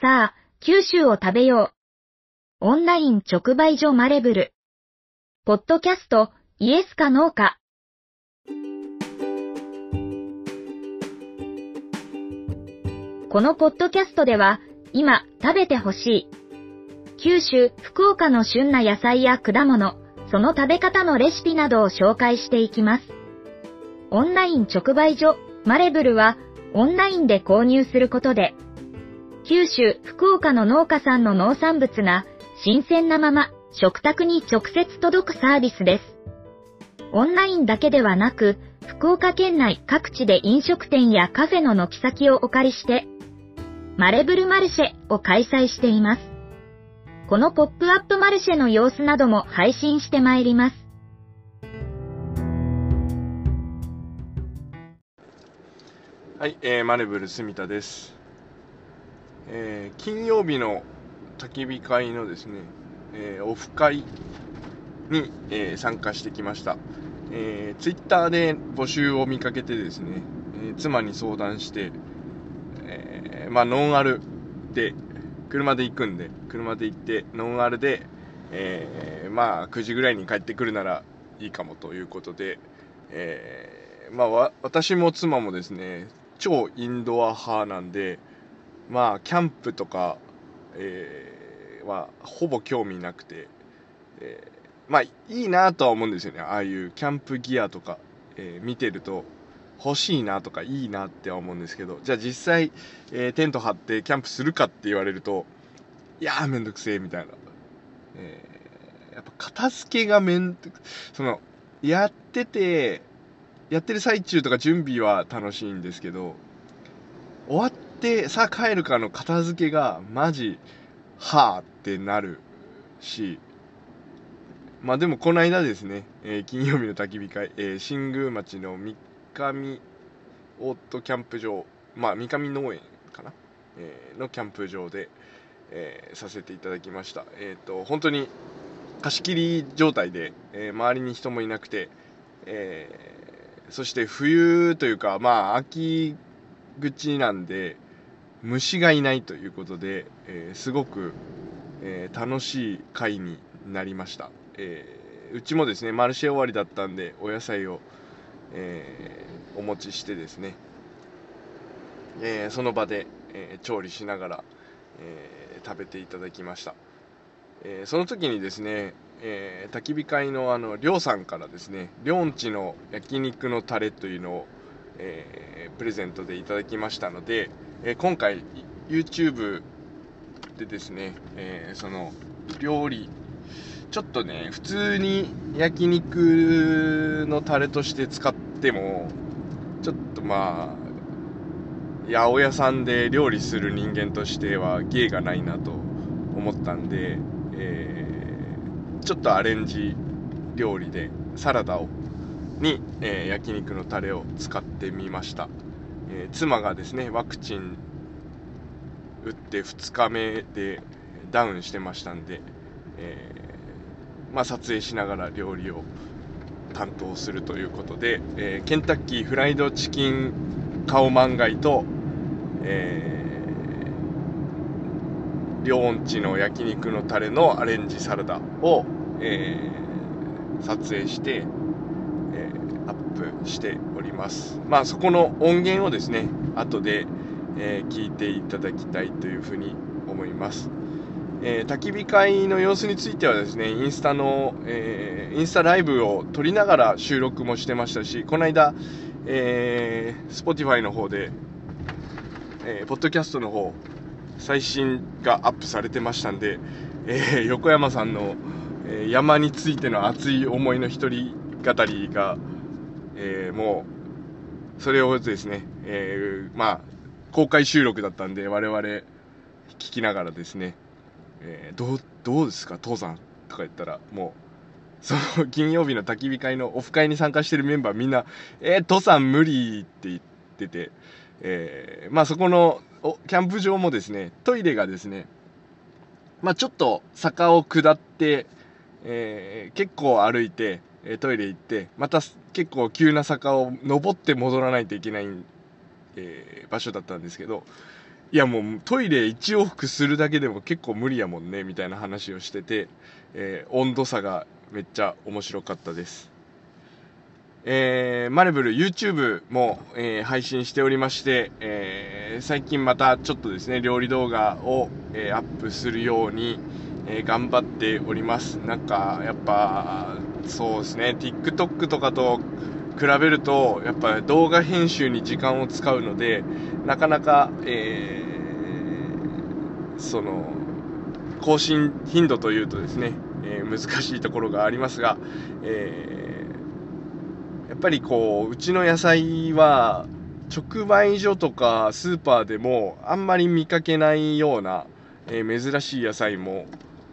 さあ、九州を食べよう。オンライン直売所マレブル。ポッドキャスト、イエスかノーか。このポッドキャストでは、今食べてほしい。九州、福岡の旬な野菜や果物、その食べ方のレシピなどを紹介していきます。オンライン直売所、マレブルは、オンラインで購入することで、九州、福岡の農家さんの農産物が、新鮮なまま、食卓に直接届くサービスです。オンラインだけではなく、福岡県内各地で飲食店やカフェの軒先をお借りして、マレブルマルシェを開催しています。このポップアップマルシェの様子なども配信してまいります。はい、えー、マレブル住田です、えー、金曜日の焚き火会のですね、えー、オフ会に、えー、参加してきました、えー、ツイッターで募集を見かけてですね、え、妻に相談してえ、まあ、ノンアルで、車で行くんで、車で行って、ノンアルで、え、まあ、9時ぐらいに帰ってくるならいいかもということで、え、まあ、私も妻もですね、超インドア派なんで、まあ、キャンプとか、えー、は、ほぼ興味なくて、えー、まあ、いいなとは思うんですよね。ああいうキャンプギアとか、えー、見てると、欲しいなとかいいなって思うんですけど、じゃあ実際、えー、テント張ってキャンプするかって言われると、いやーめんどくせえみたいな。えー、やっぱ片付けがめんどく、その、やってて、やってる最中とか準備は楽しいんですけど、終わってさあ帰るかの片付けがマジ、はぁってなるし、まあでもこの間ですね、えー、金曜日の焚き火会、えー、新宮町の三上オートキャンプ場、まあ、三上農園かな、えー、のキャンプ場で、え、させていただきました。えっ、ー、と、本当に貸し切り状態で、え周りに人もいなくて、えそして冬というか、まあ、秋口なんで、虫がいないということで、えすごく、え楽しい回になりました。えうちもですね、マルシェ終わりだったんで、お野菜を、え、お持ちしてですね、え、その場で、え、調理しながら、え食べていただきました、えその時にですね、え焚き火会のあのりょうさんからですねりょうんちの焼肉のタレというのを、えプレゼントでいただきましたので、え今回 YouTube でですね、えその料理ちょっとね、普通に焼肉のタレとして使っても、ちょっとまあ、八百屋さんで料理する人間としては芸がないなと思ったんで、えー、ちょっとアレンジ料理でサラダをに、えー、焼肉のタレを使ってみました、えー、妻がですねワクチン打って2日目でダウンしてましたんで、えまあ、撮影しながら料理を担当するということで、えー、ケンタッキーフライドチキンカオマンガイと、えー、両音痴の焼肉のタレのアレンジサラダを、えー、撮影して、ー、プしております。まあそこの音源をですね、後で、えー、聞いていただきたいというふうに思います。えー、焚き火会の様子についてはですね、インスタの、えー、インスタライブを撮りながら収録もしてましたし、この間、えー、Spotify の方で、えー、ポッドキャストの方、最新がアップされてましたんで、えー、横山さんの、え、山についての熱い思いの一人語りが、えー、もう、それをですね、えー、まあ、公開収録だったんで、我々聞きながらですね、えー、どう、どうですか、登山とか言ったら、もう、その金曜日の焚き火会のオフ会に参加してるメンバーみんな、えー、登山無理って言ってて、えー、まあそこのキャンプ場もですね、トイレがですね、まあちょっと坂を下って、えー、結構歩いて、えトイレ行って、また結構急な坂を登って戻らないといけない、えー、場所だったんですけど、いやもうトイレ1往復するだけでも結構無理やもんね、みたいな話をしてて、えー、温度差がめっちゃ面白かったです。えー、マレブル YouTube も、えー、配信しておりまして、えー、最近またちょっとですね、料理動画を、えアップするように、え頑張っております。なんか、やっぱ、そうですね、TikTok とかと比べると、やっぱ動画編集に時間を使うので、なかなか、えー、その、更新頻度というとですね、えー、難しいところがありますが、えー、やっぱりこう、うちの野菜は、直売所とかスーパーでもあんまり見かけないような、え、珍しい野菜も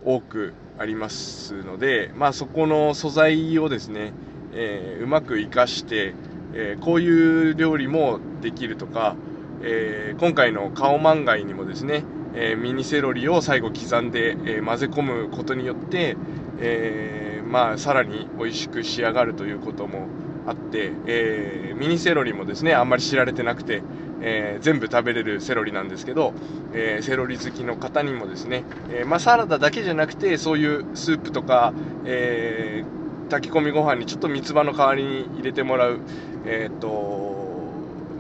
多くありますので、まあそこの素材をですね、えー、うまく活かして、えー、こういう料理もできるとか、えー、今回の顔マンガイにもですね、えミニセロリを最後刻んで、え混ぜ込むことによって、えまあ、さらに美味しく仕上がるということもあって、えミニセロリもですねあんまり知られてなくて、え全部食べれるセロリなんですけど、えセロリ好きの方にもですね、えまあ、サラダだけじゃなくてそういうスープとか、え炊き込みご飯にちょっと三つ葉の代わりに入れてもらう、えっ、ー、と、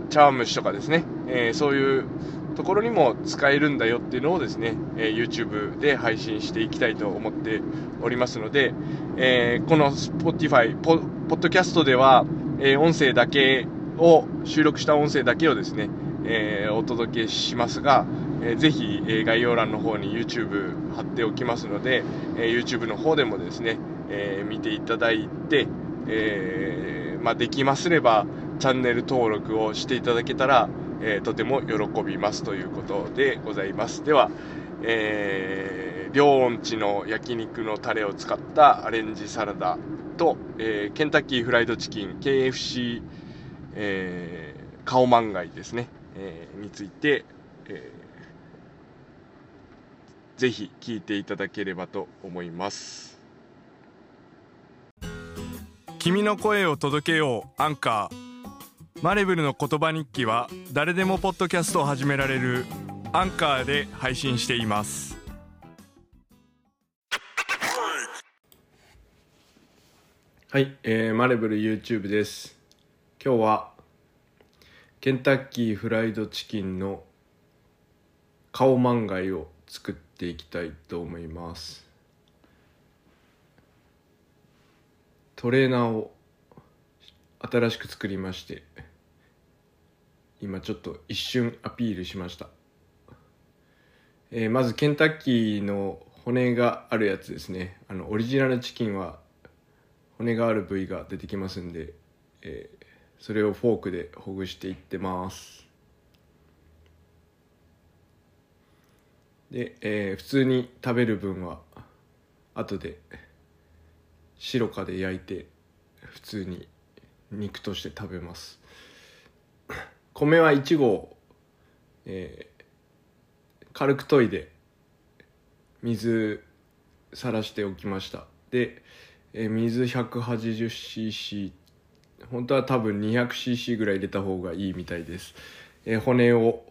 茶碗蒸しとかですね、え、そういうところにも使えるんだよっていうのをですね、え、YouTube で配信していきたいと思っておりますので、えー、この Spotify、ポポッドキャストでは、え、音声だけを、収録した音声だけをですね、えー、お届けしますが、えー、ぜひ、え、概要欄の方に YouTube 貼っておきますので、え、YouTube の方でもですね、え、見ていただいて、え、まあ、できますればチャンネル登録をしていただけたら、え、とても喜びますということでございます。では、えー、両音地の焼肉のタレを使ったアレンジサラダと、えー、ケンタッキーフライドチキン KFC、えー、カオマンガイですね、えー、について、えー、ぜひ聞いていただければと思います。君の声を届けようアンカー。マレブルの言葉日記は誰でもポッドキャストを始められるアンカーで配信しています。はい、えー、マレブル YouTube です今日はケンタッキーフライドチキンの顔マンガイを作っていきたいと思います。トレーナーを新しく作りまして今ちょっと一瞬アピールしました、えー、まずケンタッキーの骨があるやつですね。あのオリジナルチキンは骨がある部位が出てきますんで、えー、それをフォークでほぐしていってます。で、えー、普通に食べる分は後で白かで焼いて普通に肉として食べます。米は1合、えー、軽く研いで水さらしておきました。で、えー、水 180cc 本当は多分 200cc ぐらい入れた方がいいみたいです、えー、骨を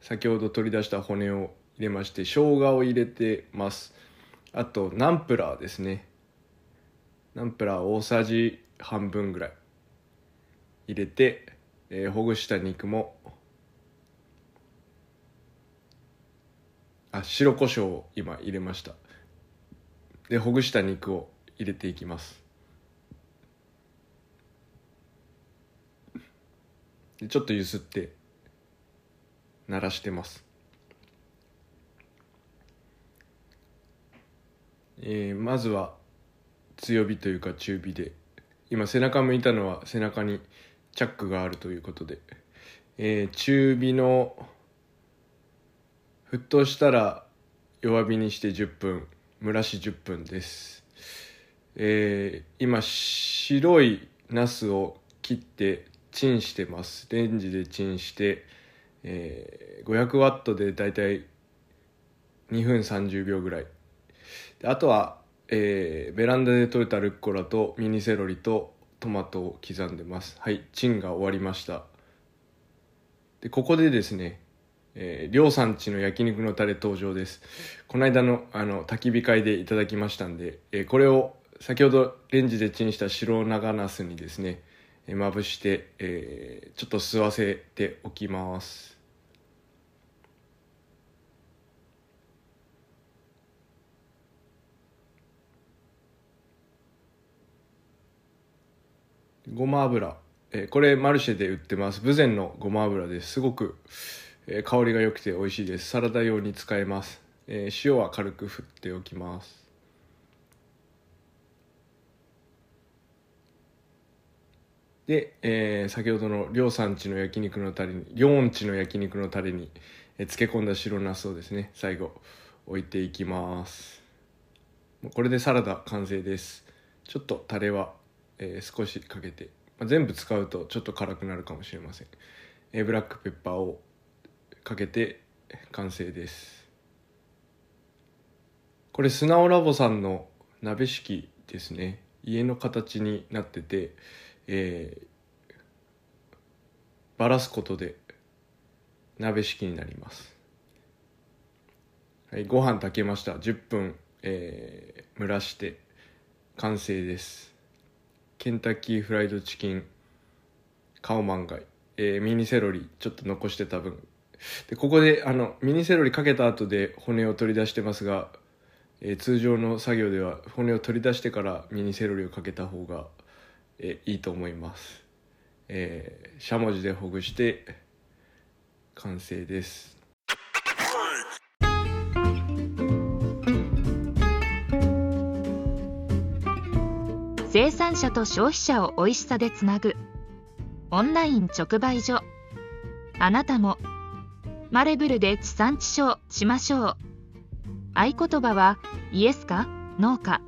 先ほど取り出した骨を入れまして生姜を入れてます。あとナンプラーですね。ナンプラー大さじ半分ぐらい入れて、えー、ほぐした肉もあ白胡椒を今入れました。でほぐした肉を入れていきます。ちょっとゆすって鳴らしてます。えー、まずは強火というか中火で。今背中向いたのは背中にチャックがあるということで、えー、中火の沸騰したら弱火にして10分蒸らし10分です、えー、今白いナスを切ってチンしてます。レンジでチンして、えー、500ワットでだいたい2分30秒ぐらい。あとはえー、ベランダで採れたルッコラとミニセロリとトマトを刻んでます。はいチンが終わりました。でここでですね、えー、りょうさんちの焼肉のタレ登場です。この間の、あの、焚き火会でいただきましたんで、えー、これを先ほどレンジでチンした白長ナスにですね、まぶして、えー、ちょっと吸わせておきます。ごま油、えー、これマルシェで売ってます。ブゼンのごま油です。すごく、えー、香りが良くて美味しいです。サラダ用に使えます、えー、塩は軽く振っておきます。で、えー、先ほどの両産地の焼肉のタレに両音地の焼肉のタレに、えー、漬け込んだ白ナスをですね最後置いていきます。これでサラダ完成です。ちょっとタレはえー、少しかけて、まあ、全部使うとちょっと辛くなるかもしれません、えー、ブラックペッパーをかけて完成です。これスナオラボさんの鍋敷ですね。家の形になってて、えー、ばらすことで鍋敷きになります。はいご飯炊けました。10分、えー、蒸らして完成です。ケンタッキーフライドチキンカオマンガイ、えー、ミニセロリちょっと残してた分。でここであのミニセロリかけた後で骨を取り出してますが、えー、通常の作業では骨を取り出してからミニセロリをかけた方が、え、いいと思います、えー、しゃもじでほぐして完成です。生産者と消費者を美味しさでつなぐ。オンライン直売所。あなたも。マレブルで地産地消しましょう。合言葉はイエスかノーか。